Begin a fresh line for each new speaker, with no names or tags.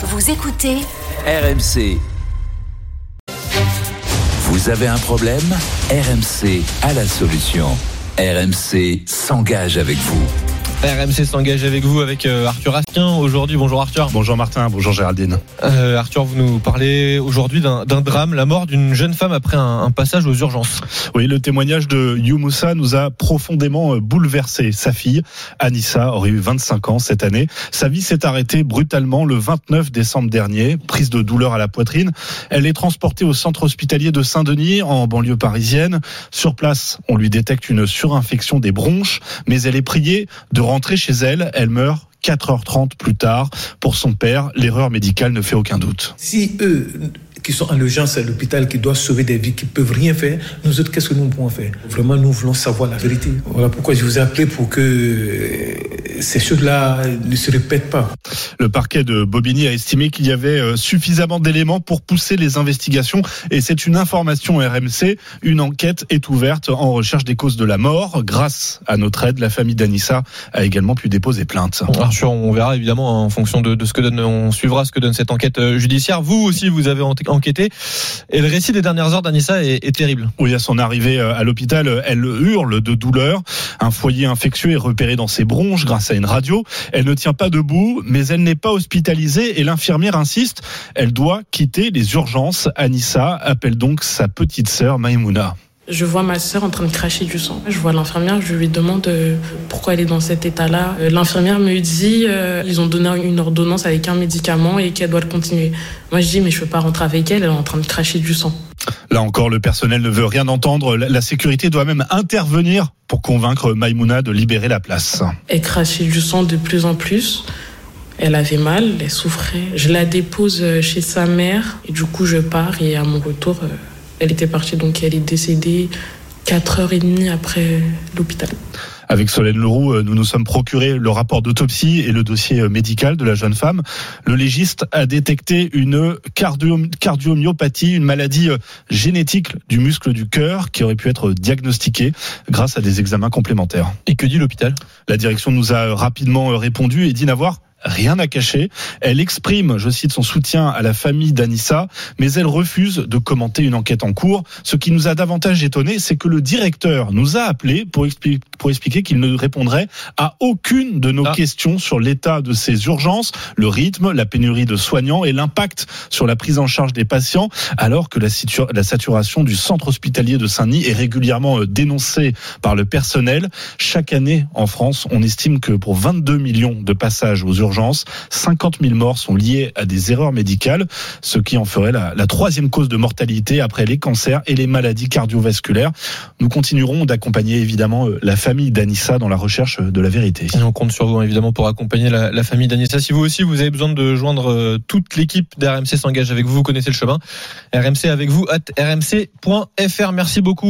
Vous écoutez
RMC. Vous avez un problème? RMC a la solution. RMC s'engage avec vous.
RMC s'engage avec vous avec euh, Arthur Asquin aujourd'hui. Bonjour Arthur.
Bonjour Martin, bonjour Géraldine.
Euh, Arthur, vous nous parlez aujourd'hui d'un drame, la mort d'une jeune femme après un, un passage aux urgences.
Oui, le témoignage de Youmoussa nous a profondément euh, bouleversé. Sa fille, Anissa, aurait eu 25 ans cette année. Sa vie s'est arrêtée brutalement le 29 décembre dernier, prise de douleur à la poitrine. Elle est transportée au centre hospitalier de Saint-Denis, en banlieue parisienne. Sur place, on lui détecte une surinfection des bronches, mais elle est priée de rentrer chez elle. Elle meurt 4h30 plus tard. Pour son père, l'erreur médicale ne fait aucun doute.
Qui sont en urgence à l'hôpital, qui doivent sauver des vies, qui peuvent rien faire, nous autres, qu'est-ce que nous pouvons faire? Vraiment, nous voulons savoir la vérité. Voilà pourquoi je vous ai appelé pour que euh, ces choses-là ne se répètent pas.
Le parquet de Bobigny a estimé qu'il y avait euh, suffisamment d'éléments pour pousser les investigations et c'est une information RMC. Une enquête est ouverte en recherche des causes de la mort. Grâce à notre aide, la famille d'Anissa a également pu déposer plainte.
On verra évidemment en fonction de, de, ce que donne, on suivra ce que donne cette enquête euh, judiciaire. Vous aussi, vous avez et le récit des dernières heures d'Anissa est, terrible.
Oui, à son arrivée à l'hôpital, elle hurle de douleur. Un foyer infectieux est repéré dans ses bronches grâce à une radio. Elle ne tient pas debout, mais elle n'est pas hospitalisée et l'infirmière insiste. Elle doit quitter les urgences. Anissa appelle donc sa petite sœur Maïmouna.
Je vois ma sœur en train de cracher du sang. Je vois l'infirmière, je lui demande euh, pourquoi elle est dans cet état-là. Euh, l'infirmière me dit euh, ils ont donné une ordonnance avec un médicament et qu'elle doit le continuer. Moi je dis mais je peux pas rentrer avec elle, elle est en train de cracher du sang.
Là encore, le personnel ne veut rien entendre. La sécurité doit même intervenir pour convaincre Maïmouna de libérer la place.
Elle crachait du sang de plus en plus. Elle avait mal, elle souffrait. Je la dépose chez sa mère et du coup je pars et à mon retour, elle était partie donc elle est décédée 4 heures et demie après l'hôpital.
Avec Solène Leroux, nous nous sommes procuré le rapport d'autopsie et le dossier médical de la jeune femme. Le légiste a détecté une cardio cardiomyopathie, une maladie génétique du muscle du cœur qui aurait pu être diagnostiquée grâce à des examens complémentaires.
Et que dit l'hôpital?
La direction nous a rapidement répondu et dit n'avoir rien à cacher. Elle exprime, je cite, son soutien à la famille d'Anissa, mais elle refuse de commenter une enquête en cours. Ce qui nous a davantage étonné, c'est que le directeur nous a appelé pour, expliquer, pour expliquer qu'il ne répondrait à aucune de nos ah. questions sur l'état de ces urgences, le rythme, la pénurie de soignants et l'impact sur la prise en charge des patients, alors que la, la saturation du centre hospitalier de Saint-Denis est régulièrement dénoncée par le personnel. Chaque année en France, on estime que pour 22 millions de passages aux urgences, urgences. 50 000 morts sont liées à des erreurs médicales, ce qui en ferait la, la, troisième cause de mortalité après les cancers et les maladies cardiovasculaires. Nous continuerons d'accompagner évidemment la famille d'Anissa dans la recherche de la vérité.
Et on compte sur vous évidemment pour accompagner la, la famille d'Anissa. Si vous aussi vous avez besoin de joindre toute l'équipe d'RMC s'engage avec vous, vous connaissez le chemin. RMC avec vous at rmc.fr. Merci beaucoup.